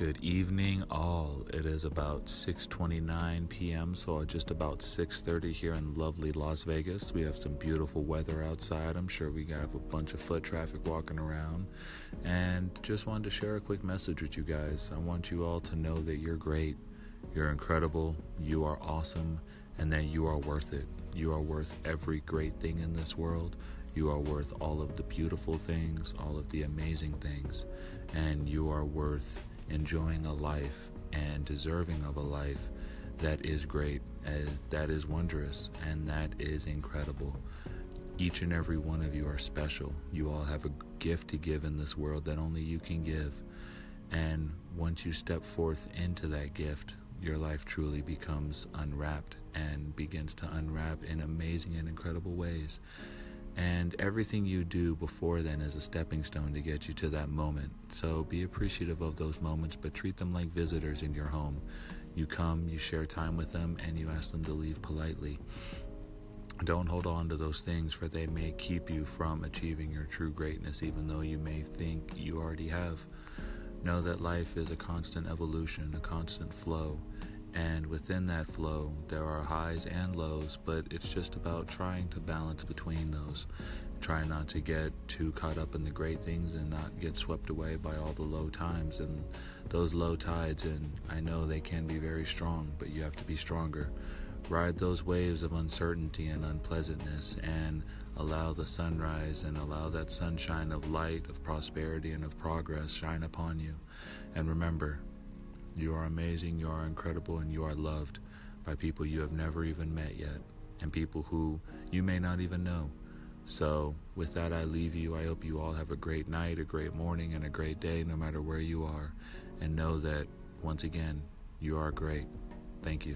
Good evening, all. It is about 6:29 p.m., so just about 6:30 here in lovely Las Vegas. We have some beautiful weather outside. I'm sure we have a bunch of foot traffic walking around, and just wanted to share a quick message with you guys. I want you all to know that you're great, you're incredible, you are awesome, and that you are worth it. You are worth every great thing in this world. You are worth all of the beautiful things, all of the amazing things, and you are worth enjoying a life and deserving of a life that is great, as that is wondrous, and that is incredible. Each and every one of you are special. You all have a gift to give in this world that only you can give. And once you step forth into that gift, your life truly becomes unwrapped and begins to unwrap in amazing and incredible ways. And everything you do before then is a stepping stone to get you to that moment. So be appreciative of those moments, but treat them like visitors in your home. You come, you share time with them, and you ask them to leave politely. Don't hold on to those things, for they may keep you from achieving your true greatness, even though you may think you already have. Know that life is a constant evolution, a constant flow, and within that flow, there are highs and lows, but it's just about trying to balance between those. Try not to get too caught up in the great things and not get swept away by all the low times and those low tides. And I know they can be very strong, but you have to be stronger. Ride those waves of uncertainty and unpleasantness and allow the sunrise and allow that sunshine of light, of prosperity, and of progress shine upon you. And remember, you are amazing, you are incredible, and you are loved by people you have never even met yet, and people who you may not even know. So, with that, I leave you. I hope you all have a great night, a great morning, and a great day, no matter where you are. And know that, once again, you are great. Thank you.